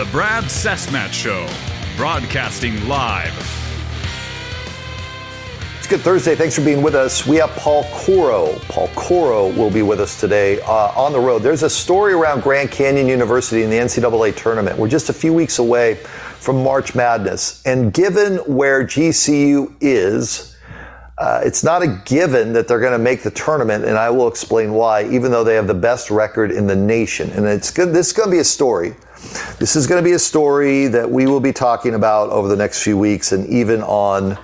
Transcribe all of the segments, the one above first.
The Brad Cesmat Show, broadcasting live. It's Good Thursday. Thanks for being with us. We have Paul Coro. Paul Coro will be with us today uh, on the road. There's a story around Grand Canyon University in the NCAA tournament. We're just a few weeks away from March Madness. And given where GCU is, uh, it's not a given that they're going to make the tournament, and I will explain why, even though they have the best record in the nation. And it's good. This is going to be a story. This is going to be a story that we will be talking about over the next few weeks, and even on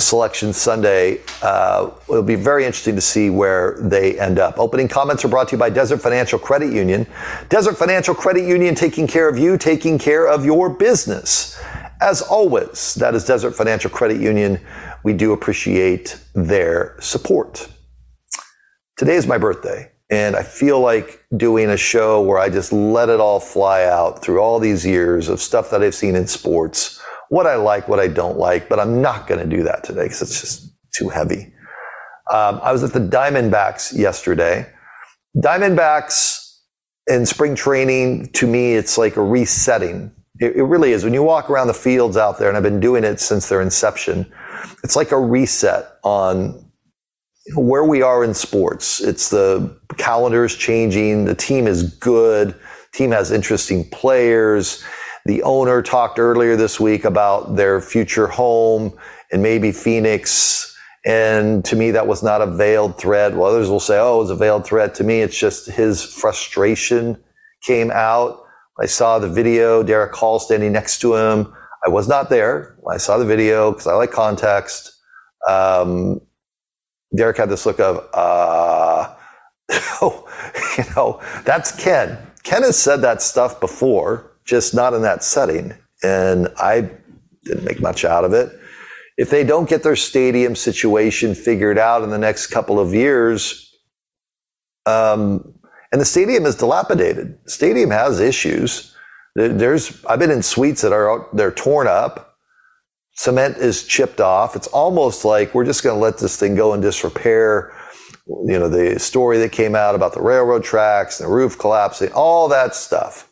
Selection Sunday. Uh, it'll be very interesting to see where they end up. Opening comments are brought to you by Desert Financial Credit Union. Desert Financial Credit Union taking care of you, taking care of your business. As always, that is Desert Financial Credit Union. We do appreciate their support. Today is my birthday, and I feel like doing a show where I just let it all fly out through all these years of stuff that I've seen in sports, what I like, what I don't like, but I'm not going to do that today because it's just too heavy. Um, I was at the Diamondbacks yesterday. Diamondbacks in spring training, to me, it's like a resetting it, it really is. When you walk around the fields out there, and I've been doing it since their inception, it's like a reset on where we are in sports. It's the calendar is changing. The team is good. team has interesting players. The owner talked earlier this week about their future home and maybe Phoenix. And to me, that was not a veiled threat. Well, others will say, oh, it's a veiled threat. To me, it's just his frustration came out. I saw the video, Derrick Hall standing next to him. I was not there. I saw the video because I like context. Um, Derrick had this look of, uh, you know, that's Ken. Ken has said that stuff before, just not in that setting. And I didn't make much out of it. If they don't get their stadium situation figured out in the next couple of years, um, and the stadium is dilapidated. Stadium has issues. There's, I've been in suites that are, they're torn up. Cement is chipped off. It's almost like we're just going to let this thing go in disrepair. You know, the story that came out about the railroad tracks, the roof collapsing, all that stuff.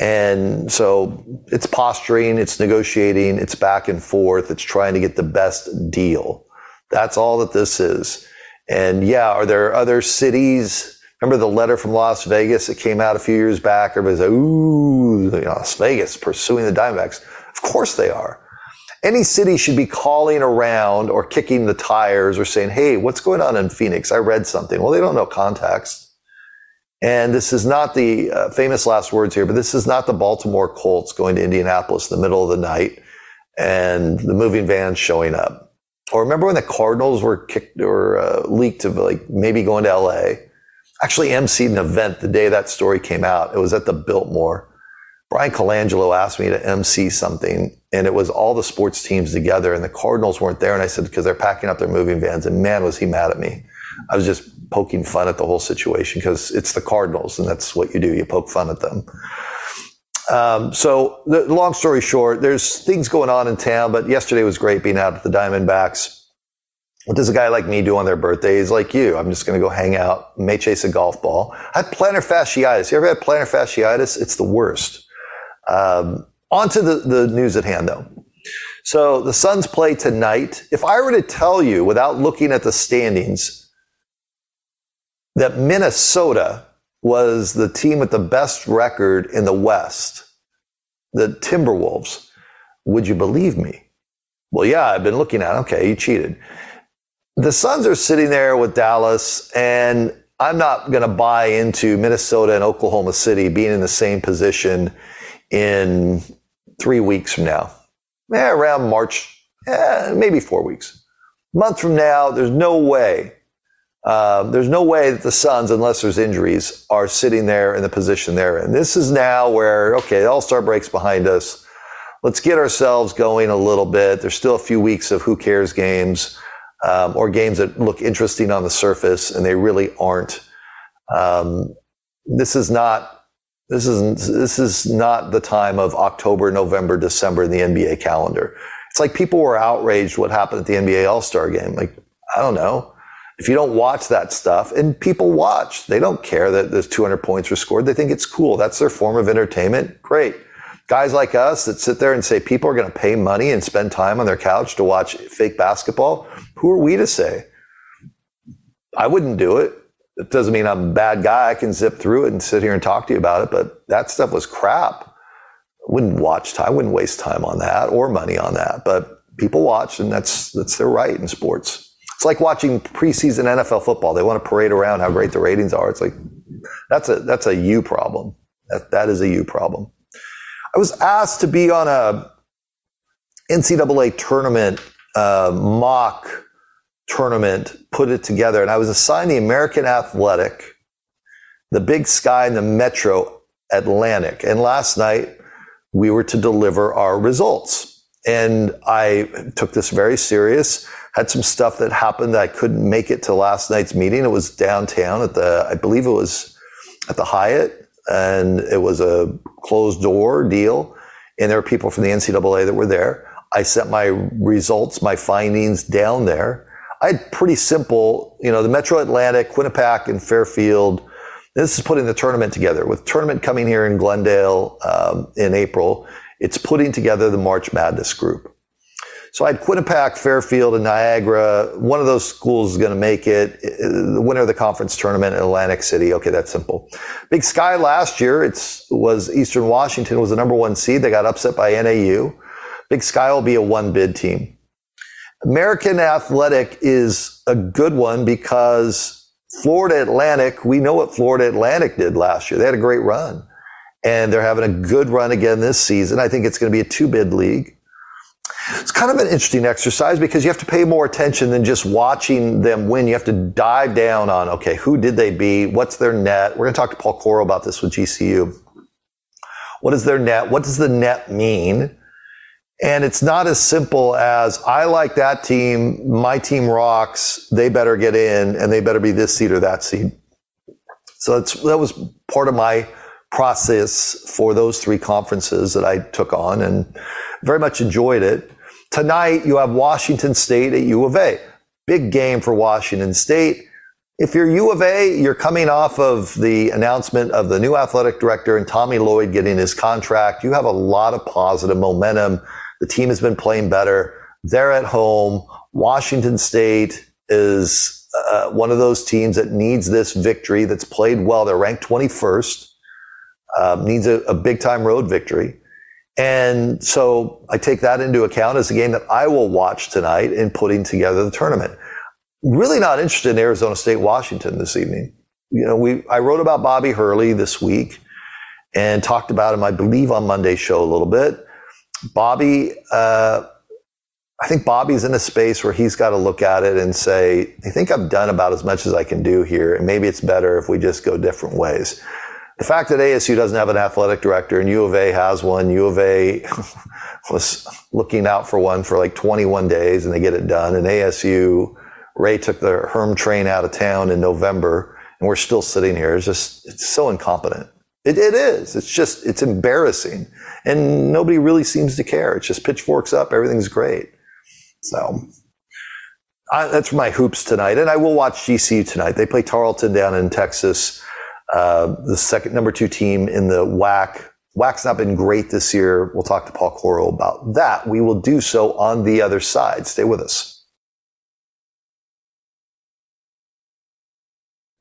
And so it's posturing, it's negotiating, it's back and forth, it's trying to get the best deal. That's all that this is. And yeah, are there other cities Remember the letter from Las Vegas that came out a few years back? Everybody's like, ooh, Las Vegas pursuing the Diamondbacks. Of course they are. Any city should be calling around or kicking the tires or saying, hey, what's going on in Phoenix? I read something. Well, they don't know context. And this is not the uh, famous last words here, but this is not the Baltimore Colts going to Indianapolis in the middle of the night and the moving van showing up. Or remember when the Cardinals were kicked or uh, leaked to like maybe going to LA? actually emceed an event the day that story came out. It was at the Biltmore. Bryan Colangelo asked me to MC something, and it was all the sports teams together, and the Cardinals weren't there. And I said, because they're packing up their moving vans, and man, was he mad at me. I was just poking fun at the whole situation because it's the Cardinals, and that's what you do. You poke fun at them. Um, so, the long story short, there's things going on in town, but yesterday was great being out at the Diamondbacks. What does a guy like me do on their birthdays? Like you, I'm just going to go hang out, may chase a golf ball. I have plantar fasciitis. You ever had plantar fasciitis? It's the worst. Um, on to the, the news at hand, though. So the Suns play tonight. If I were to tell you without looking at the standings that Minnesota was the team with the best record in the West, the Timberwolves, would you believe me? Well, yeah, I've been looking at. Okay, you cheated the Suns are sitting there with Dallas, and I'm not going to buy into Minnesota and Oklahoma City being in the same position in three weeks from now. Yeah, around March, eh, maybe four weeks. A month from now, there's no way. Uh, there's no way that the Suns, unless there's injuries, are sitting there in the position they're in. This is now where, okay, All Star break's behind us. Let's get ourselves going a little bit. There's still a few weeks of who cares games um, or games that look interesting on the surface and they really aren't. Um, this is not this is this is not the time of October, November, December in the NBA calendar. It's like people were outraged what happened at the NBA All Star game. Like I don't know if you don't watch that stuff, and people watch, they don't care that there's 200 points were scored. They think it's cool. That's their form of entertainment. Great. guys like us that sit there and say people are going to pay money and spend time on their couch to watch fake basketball, who are we to say? I wouldn't do it. It doesn't mean I'm a bad guy. I can zip through it and sit here and talk to you about it, but that stuff was crap. I wouldn't watch time. I wouldn't waste time on that or money on that. But people watch, and that's that's their right in sports. It's like watching preseason NFL football. They want to parade around how great the ratings are. It's like that's a that's a you problem. That that is a you problem. I was asked to be on a NCAA tournament uh, mock tournament, put it together, and I was assigned the American Athletic, the Big Sky, and the Metro Atlantic. And last night we were to deliver our results, and I took this very serious. Had some stuff that happened that I couldn't make it to last night's meeting. It was downtown at the, I believe it was at the Hyatt and it was a closed door deal. And there were people from the NCAA that were there. I sent my results, my findings down there. I had pretty simple, you know, the Metro Atlantic, Quinnipiac, and Fairfield. This is putting the tournament together. With tournament coming here in Glendale um, in April, it's putting together the March Madness group. So I had Quinnipiac, Fairfield, and Niagara. One of those schools is going to make it. The winner of the conference tournament in Atlantic City. Okay, that's simple. Big Sky last year, it was Eastern Washington was the number one seed. They got upset by NAU. Big Sky will be a one bid team. American Athletic is a good one because Florida Atlantic, we know what Florida Atlantic did last year. They had a great run and they're having a good run again this season. I think it's going to be a two bid league. It's kind of an interesting exercise because you have to pay more attention than just watching them win. You have to dive down on, okay, who did they beat? What's their net? We're going to talk to Paul Coro about this with GCU. What is their net? What does the net mean? And it's not as simple as I like that team, my team rocks, they better get in and they better be this seed or that seed. So that was part of my process for those three conferences that I took on and very much enjoyed it. Tonight, you have Washington State at U of A. Big game for Washington State. If you're U of A, you're coming off of the announcement of the new athletic director and Tommy Lloyd getting his contract. You have a lot of positive momentum. The team has been playing better. They're at home. Washington State is uh, one of those teams that needs this victory that's played well. They're ranked 21st, uh, needs a, a big time road victory. And so I take that into account as a game that I will watch tonight in putting together the tournament. Really not interested in Arizona State, Washington this evening. You know, we, I wrote about Bobby Hurley this week and talked about him, I believe, on Monday's show a little bit. Bobby, uh, I think Bobby's in a space where he's got to look at it and say, I think I've done about as much as I can do here. And maybe it's better if we just go different ways the fact that ASU doesn't have an athletic director and U of A has one, U of A was looking out for one for like 21 days and they get it done. And ASU, Ray took the Herm train out of town in November and we're still sitting here. It's just, it's so incompetent. It, it is. It's just, it's embarrassing. And nobody really seems to care. It's just pitchforks up. Everything's great. So I, that's my hoops tonight. And I will watch GCU tonight. They play Tarleton down in Texas. Uh, the second number two team in the WAC. WAC's not been great this year. We'll talk to Paul Coro about that. We will do so on the other side. Stay with us.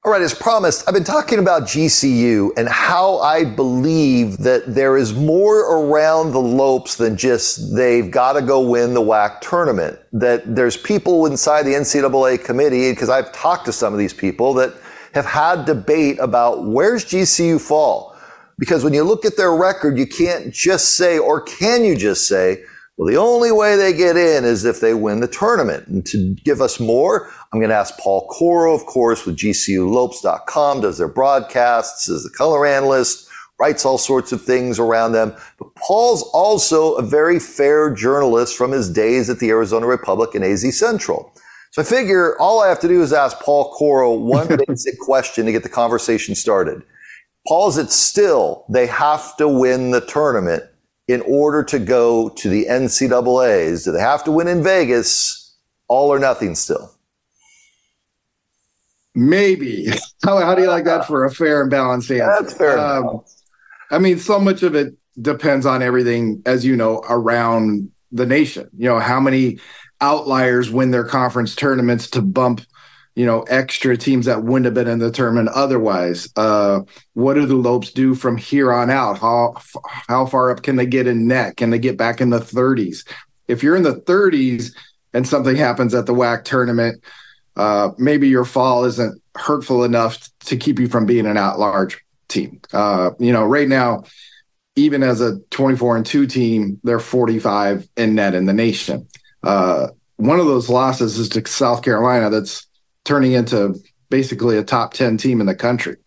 All right, as promised, I've been talking about GCU and how I believe that there is more around the Lopes than just they've got to go win the WAC tournament. That there's people inside the NCAA committee, because I've talked to some of these people that have had debate about where's GCU fall? Because when you look at their record, you can't just say, or can you just say, well, the only way they get in is if they win the tournament. And to give us more, I'm going to ask Paul Coro, of course, with GCULopes.com, does their broadcasts, is the color analyst, writes all sorts of things around them. But Paul's also a very fair journalist from his days at the Arizona Republic and AZ Central. So I figure all I have to do is ask Paul Coro one basic question to get the conversation started. Paul, is it still they have to win the tournament in order to go to the NCAAs? Do they have to win in Vegas? All or nothing still? Maybe. How, how do you like that for a fair and balanced answer? That's fair. Um, I mean, so much of it depends on everything, as you know, around the nation. You know, how many outliers win their conference tournaments to bump you know, extra teams that wouldn't have been in the tournament otherwise. Uh, what do the Lopes do from here on out? How how far up can they get in net? Can they get back in the 30s? If you're in the 30s and something happens at the WAC tournament, uh, maybe your fall isn't hurtful enough to keep you from being an at-large team. Uh, you know, right now, even as a 24 and two team, they're 45 in net in the nation. Uh, one of those losses is to South Carolina. That's turning into basically a top 10 team in the country.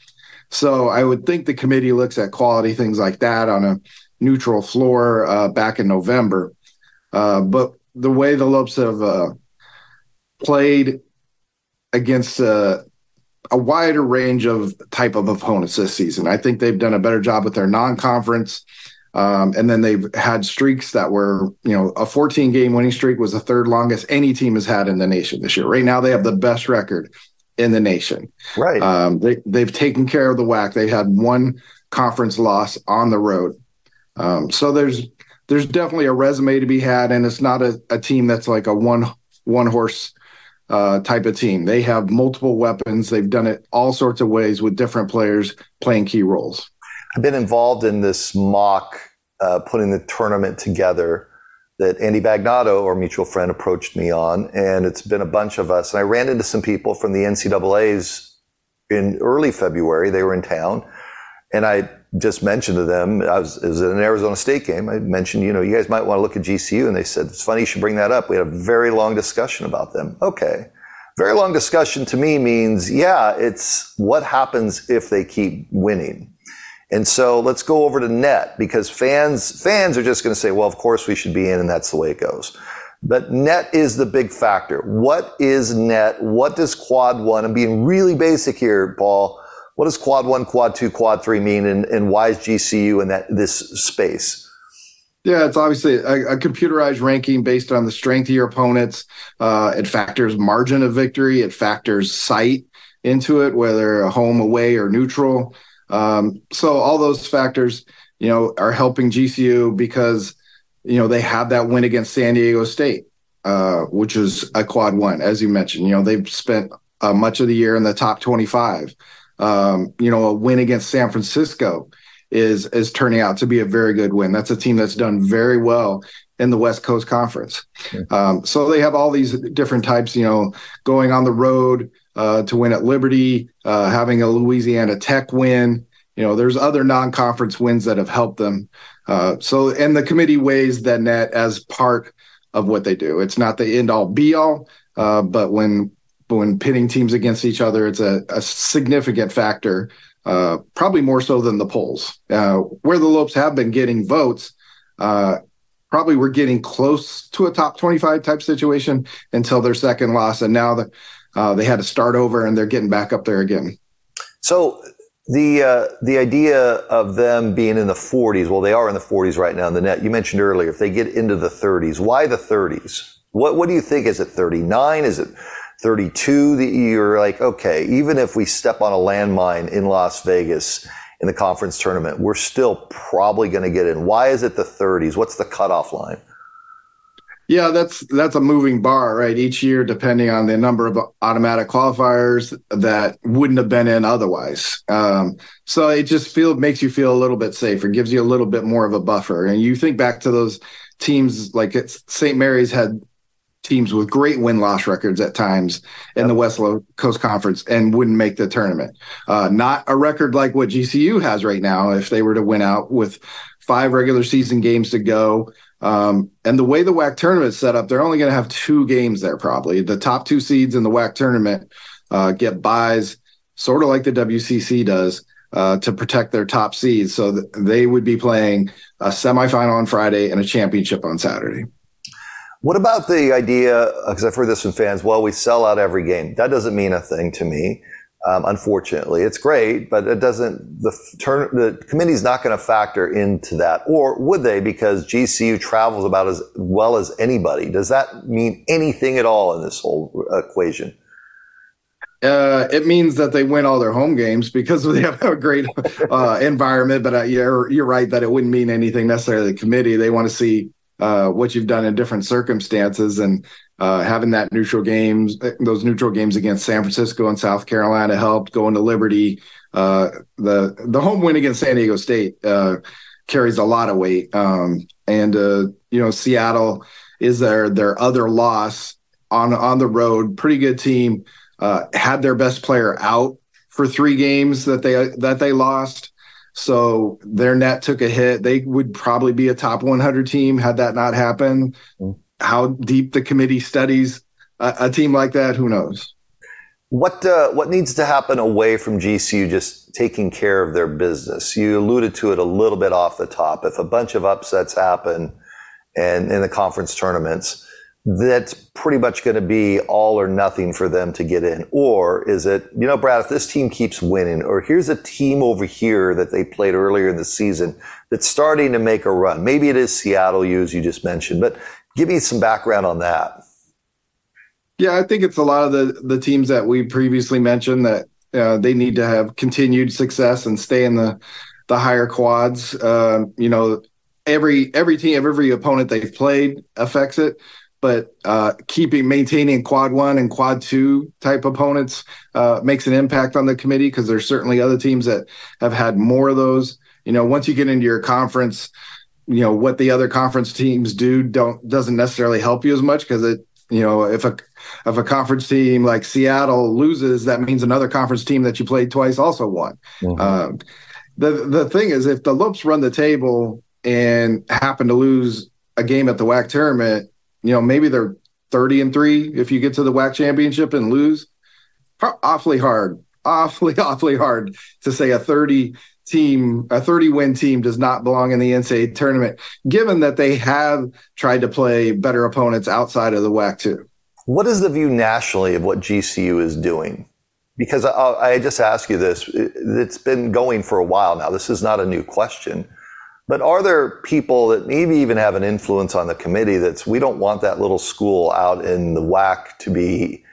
So I would think the committee looks at quality things like that on a neutral floor uh, back in November. Uh, but the way the Lopes have uh, played against uh, a wider range of type of opponents this season, I think they've done a better job with their non-conference. Um, and then they've had streaks that were, you know, a 14 game winning streak was the third longest any team has had in the nation this year. Right now, they have the best record in the nation. Right. Um, they, they've taken care of the WAC. They had one conference loss on the road. Um, so there's there's definitely a resume to be had, and it's not a, a team that's like a one one horse uh, type of team. They have multiple weapons. They've done it all sorts of ways with different players playing key roles. I've been involved in this mock uh, putting the tournament together that Andy Bagnato, our mutual friend, approached me on, and it's been a bunch of us. And I ran into some people from the NCAA's in early February. They were in town, and I just mentioned to them, I was, it was at an Arizona State game. I mentioned, you know, you guys might want to look at GCU, and they said it's funny you should bring that up. We had a very long discussion about them. Okay. Very long discussion to me means, yeah, it's what happens if they keep winning. And so let's go over to net because fans fans are just going to say, well, of course we should be in, and that's the way it goes. But net is the big factor. What is net? What does quad one? I'm being really basic here, Paul. What does quad one, quad two, quad three mean, and, and why is GCU in that this space? Yeah, it's obviously a, a, computerized ranking based on the strength of your opponents. Uh, it factors margin of victory. It factors site into it, whether home, away, or neutral. Um, so all those factors, you know, are helping GCU because you know they have that win against San Diego State, uh, which is a quad one, as you mentioned. You know, they've spent uh, much of the year in the top twenty-five. Um, you know, a win against San Francisco is is turning out to be a very good win. That's a team that's done very well in the West Coast Conference. Um, so they have all these different types. You know, going on the road uh, to win at Liberty, uh, having a Louisiana Tech win. You know, there's other non-conference wins that have helped them. Uh, so, and the committee weighs that net as part of what they do. It's not the end all be all, uh, but when when pitting teams against each other, it's a, a significant factor. Uh, probably more so than the polls, uh, where the Lopes have been getting votes. probably we're getting close to a top 25 type situation until their second loss, and now the uh, they had to start over and they're getting back up there again. So the uh, the idea of them being in the 40s, well, they are in the 40s right now in the net. You mentioned earlier if they get into the 30s, why the 30s? What what do you think? Is it 39? Is it 32 that you're like, okay, even if we step on a landmine in Las Vegas in the conference tournament, we're still probably going to get in. Why is it the 30s? What's the cutoff line? Yeah, that's that's a moving bar, right? Each year, depending on the number of automatic qualifiers that wouldn't have been in otherwise. Um, so it just feel makes you feel a little bit safer, gives you a little bit more of a buffer. And you think back to those teams like it's St. Mary's had teams with great win loss records at times in yep. the West Coast Conference and wouldn't make the tournament. Uh, not a record like what GCU has right now if they were to win out with five regular season games to go. Um, and the way the WAC tournament is set up, they're only going to have two games there probably. The top two seeds in the WAC tournament uh, get buys, sort of like the WCC does, uh, to protect their top seeds. So th- they would be playing a semifinal on Friday and a championship on Saturday. What about the idea? Because I've heard this from fans. Well, we sell out every game. That doesn't mean a thing to me. Um, unfortunately, it's great, but it doesn't. The turn the committee's not going to factor into that, or would they? Because GCU travels about as well as anybody. Does that mean anything at all in this whole equation? Uh, it means that they win all their home games because they have a great uh, environment. But uh, you're you're right that it wouldn't mean anything necessarily. to The committee they want to see uh, what you've done in different circumstances and uh, having that neutral games, those neutral games against San Francisco and South Carolina helped. Going to Liberty, uh, the the home win against San Diego State carries a lot of weight. Um, and you know Seattle is their their other loss on on the road. Pretty good team. Uh, had their best player out for three games that they that they lost. So their net took a hit. They would probably be a top 100 team had that not happened. Mm. How deep the committee studies a, a team like that, who knows? What uh, what needs to happen away from GCU just taking care of their business? You alluded to it a little bit off the top. If a bunch of upsets happen, and in the conference tournaments, that's pretty much going to be all or nothing for them to get in? Or is it, you know, Brad, if this team keeps winning, or here's a team over here that they played earlier in the season that's starting to make a run? Maybe it is Seattle U, as you just mentioned, but give me some background on that. Yeah, I think it's a lot of the, the teams that we previously mentioned that uh, they need to have continued success and stay in the the higher quads. Uh, you know, every every team, every opponent they've played affects it but uh, keeping maintaining quad one and quad two type opponents uh, makes an impact on the committee because there's certainly other teams that have had more of those. You know, once you get into your conference, you know what the other conference teams do don't doesn't necessarily help you as much because it you know if a if a conference team like Seattle loses, that means another conference team that you played twice also won. Mm-hmm. Uh, the the thing is, if the Lopes run the table and happen to lose a game at the WAC tournament, you know, maybe they're 30 and three if you get to the WAC championship and lose. Awfully hard, awfully, awfully hard to say a 30 team, a 30 win team does not belong in the NCAA tournament, given that they have tried to play better opponents outside of the WAC too. What is the view nationally of what GCU is doing? Because I, I just ask you this, it's been going for a while now. This is not a new question. But are there people that maybe even have an influence on the committee that's we don't want that little school out in the WAC to be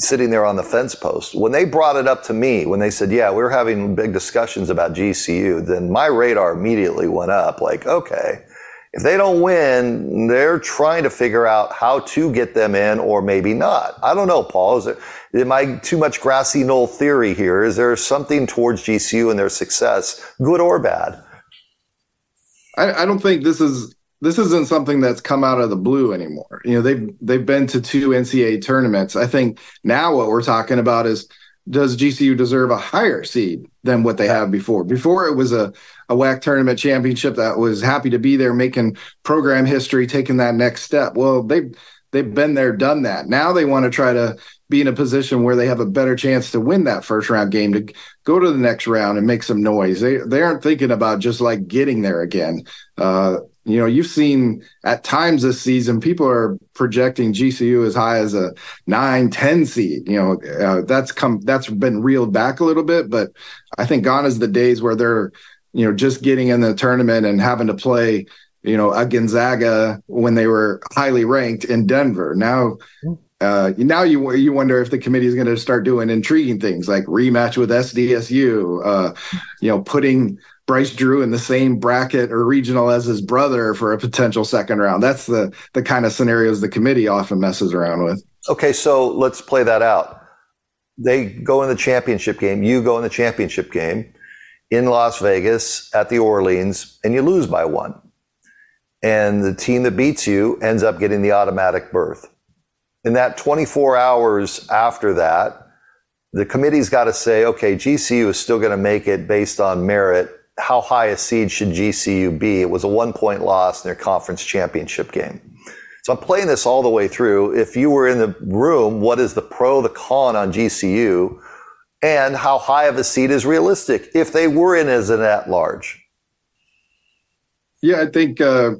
sitting there on the fence post? When they brought it up to me, when they said, yeah, we are having big discussions about GCU, then my radar immediately went up like, okay, if they don't win, they're trying to figure out how to get them in or maybe not. I don't know, Paul. Is it, am I too much grassy knoll theory here? Is there something towards GCU and their success, good or bad? I, I don't think this is this isn't something that's come out of the blue anymore. You know, they've they've been to two NCAA tournaments. I think now what we're talking about is does GCU deserve a higher seed than what they have before? Before it was a, a WAC tournament championship that was happy to be there, making program history, taking that next step. Well, they've they've been there, done that. Now they want to try to be in a position where they have a better chance to win that first round game to go to the next round and make some noise. They they aren't thinking about just like getting there again. Uh, you know, you've seen at times this season, people are projecting GCU as high as a nine, 10 seed. You know, uh, that's come, that's been reeled back a little bit, but I think gone is the days where they're, you know, just getting in the tournament and having to play, you know, a Gonzaga when they were highly ranked in Denver. Now, uh, now you you wonder if the committee is going to start doing intriguing things like rematch with SDSU, uh, you know, putting Bryce Drew in the same bracket or regional as his brother for a potential second round. That's the the kind of scenarios the committee often messes around with. Okay, so let's play that out. They go in the championship game. You go in the championship game in Las Vegas at the Orleans, and you lose by one. And the team that beats you ends up getting the automatic berth in that 24 hours after that, the committee's got to say, okay, GCU is still going to make it based on merit. How high a seed should GCU be? It was a one point loss in their conference championship game. So I'm playing this all the way through. If you were in the room, what is the pro, the con on GCU? And how high of a seed is realistic if they were in as an at large? Yeah, I think, uh,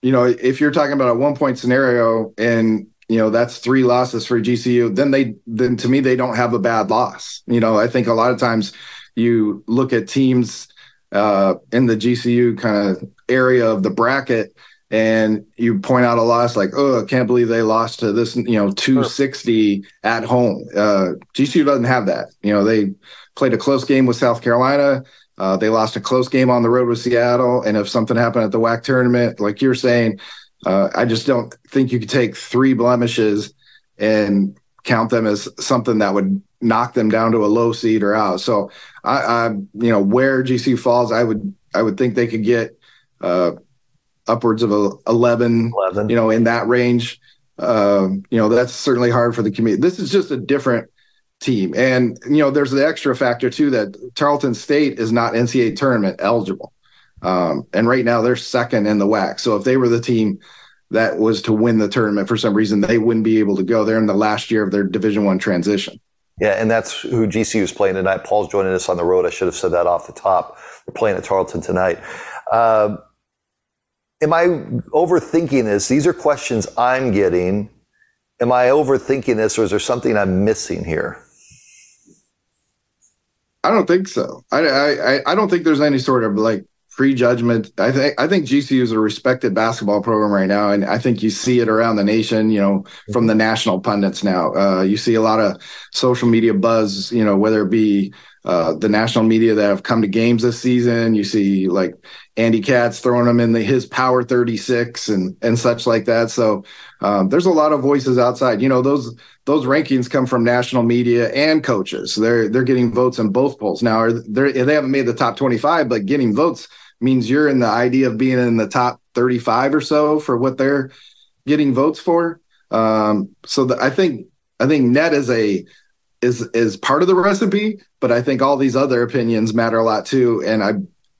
you know, if you're talking about a one point scenario and you know that's three losses for GCU then they then to me they don't have a bad loss you know I think a lot of times you look at teams uh, in the GCU kind of area of the bracket and you point out a loss like, oh, I can't believe they lost to this, you know, 260 at home. Uh, GCU doesn't have that. You know, they played a close game with South Carolina. Uh, they lost a close game on the road with Seattle. And if something happened at the WAC tournament, like you're saying, uh, I just don't think you could take three blemishes and count them as something that would knock them down to a low seed or out. So I, I you know, where GC falls, I would, I would think they could get, uh, upwards of 11, 11. you know, in that range. Um, you know, that's certainly hard for the community. This is just a different team. And, you know, there's the extra factor too that Tarleton State is not NCAA tournament eligible. Um, and right now they're second in the WAC. So if they were the team that was to win the tournament for some reason, they wouldn't be able to go. They're in the last year of their Division One transition. Yeah, and that's who GCU is playing tonight. Paul's joining us on the road. I should have said that off the top. We're playing at Tarleton tonight. Uh, am I overthinking this? These are questions I'm getting. Am I overthinking this, or is there something I'm missing here? I don't think so. I, I I don't think there's any sort of like prejudgment. I think I think GCU is a respected basketball program right now, and I think you see it around the nation. You know, from the national pundits now, uh, you see a lot of social media buzz. You know, whether it be uh, the national media that have come to games this season. You see like Andy Katz throwing them in the, his power 36 and, and such like that. So um, there's a lot of voices outside, you know, those, those rankings come from national media and coaches. They're, they're getting votes in both polls now. They haven't made the top 25, but getting votes means you're in the idea of being in the top 35 or so for what they're getting votes for. Um, so the, I think, I think net is a, is is part of the recipe, but I think all these other opinions matter a lot too. And I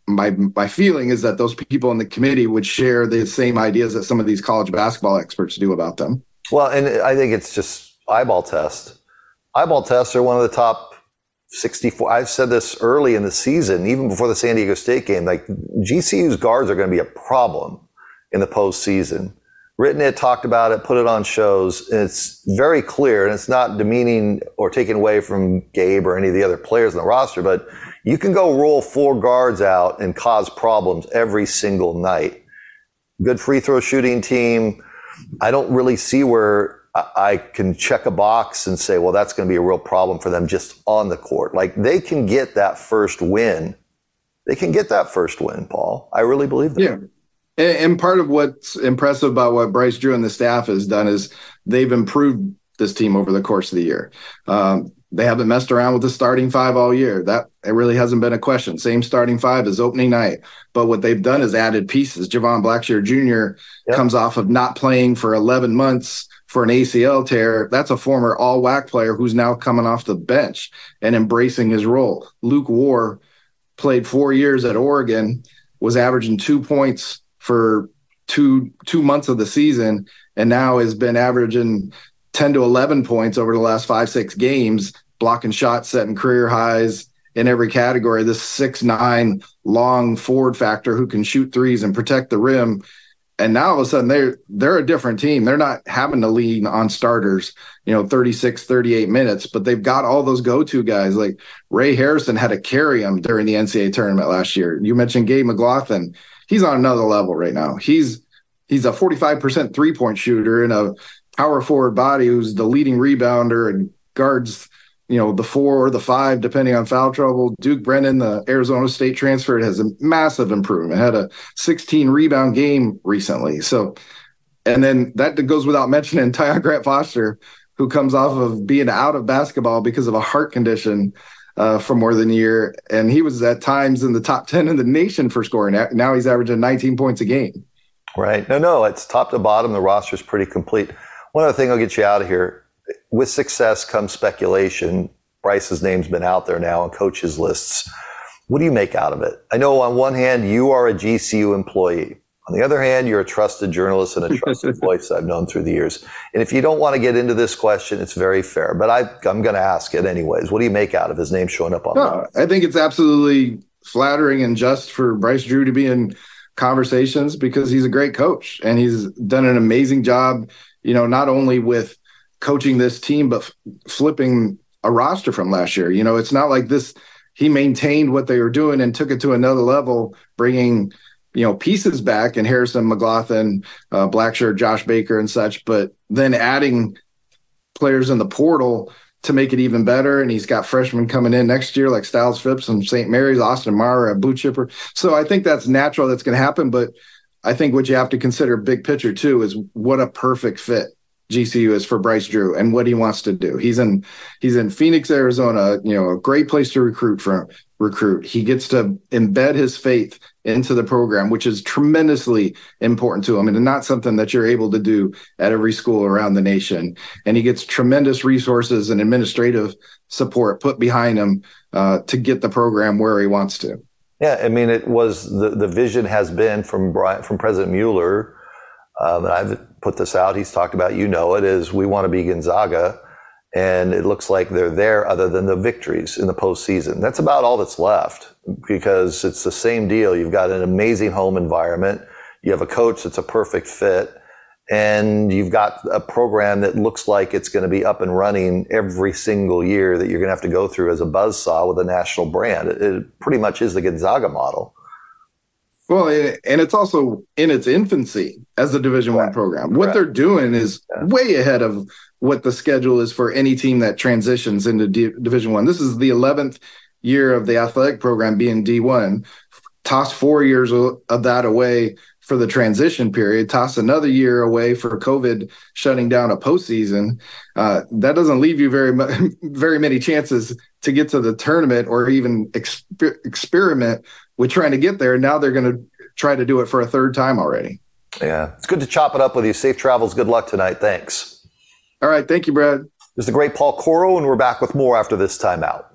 my my feeling is that those people in the committee would share the same ideas that some of these college basketball experts do about them. Well, and I think it's just eyeball test. Eyeball tests are one of the top 64. I've said this early in the season, even before the San Diego State game. Like GCU's guards are going to be a problem in the postseason written it, talked about it, put it on shows. It's very clear, and it's not demeaning or taken away from Gabe or any of the other players in the roster, but you can go roll four guards out and cause problems every single night. Good free throw shooting team. I don't really see where I can check a box and say, well, that's going to be a real problem for them just on the court. Like they can get that first win. They can get that first win, Paul. I really believe that. Yeah. And, and part of what's impressive about what Bryce Drew and the staff has done is they've improved this team over the course of the year. Um, they haven't messed around with the starting five all year. That it really hasn't been a question. Same starting five as opening night. But what they've done is added pieces. Jovan Blacksher Jr. Yep. comes off of not playing for 11 months for an ACL tear. That's a former all WAC player who's now coming off the bench and embracing his role. Lok Wur played four years at Oregon, was averaging two points for two two months of the season and now has been averaging 10 to 11 points over the last five six games blocking shots setting career highs in every category. This six nine long forward factor who can shoot threes and protect the rim and now all of a sudden they're they're a different team. They're not having to lean on starters you know 36 38 minutes but they've got all those go-to guys. Like ray harrison had to carry them during the ncaa tournament last year. You mentioned gabe mclaughlin. He's on another level right now. He's he's a 45% three point shooter and a power forward body who's the leading rebounder and guards, you know, the four or the five, depending on foul trouble. Duke Brennan, the Arizona State transfer, has a massive improvement, had a 16 rebound game recently. So, and then that goes without mentioning Tyon Grant Foster, who comes off of being out of basketball because of a heart condition uh, for more than a year, and he was at times in the top ten in the nation for scoring. Now he's averaging 19 points a game. Right. No, no, it's top to bottom. The roster is pretty complete. One other thing I'll get you out of here. With success comes speculation. Bryce's name's been out there now on coaches' lists. What do you make out of it? I know on one hand, you are a GCU employee. On the other hand, you're a trusted journalist and a trusted voice I've known through the years. And if you don't want to get into this question, it's very fair. But I, am going to ask it anyways. What do you make out of his name showing up on? No, I think it's absolutely flattering and just for Bryce Drew to be in conversations because he's a great coach and he's done an amazing job. You know, not only with coaching this team, but f- flipping a roster from last year. You know, it's not like this. He maintained what they were doing and took it to another level, bringing you know pieces back and Harrison McLaughlin, uh, Blacksher, Josh Baker, and such, but then adding players in the portal to make it even better. And he's got freshmen coming in next year like Styles Phipps and St. Mary's, Austin Mara, a boot chipper. So I think that's natural. That's going to happen. But I think what you have to consider big picture too is what a perfect fit GCU is for Bryce Drew and what he wants to do. He's in he's in Phoenix, Arizona, you know, a great place to recruit from recruit. He gets to embed his faith into the program, which is tremendously important to him and not something that you're able to do at every school around the nation. And he gets tremendous resources and administrative support put behind him uh, to get the program where he wants to. Yeah, I mean, it was the, the vision has been from Brian, from President Mueller, um, and I've put this out. He's talked about, you know, it is we want to be Gonzaga, and it looks like they're there other than the victories in the postseason. That's about all that's left because it's the same deal. You've got an amazing home environment. You have a coach that's a perfect fit and you've got a program that looks like it's going to be up and running every single year that you're going to have to go through as a buzz saw with a national brand. It pretty much is the Gonzaga model. Well, and it's also in its infancy as a Division One program. What they're doing is yeah. way ahead of what the schedule is for any team that transitions into D- Division One. This is the 11th year of the athletic program being D1. Toss four years of that away for the transition period, toss another year away for COVID shutting down a postseason. Uh, that doesn't leave you very very many chances to get to the tournament or even exper- experiment with trying to get there. Now they're going to try to do it for a third time already. Yeah, it's good to chop it up with you. Safe travels. Good luck tonight. Thanks. All right, thank you, Brad. This is the great Paul Coro, and we're back with more after this timeout.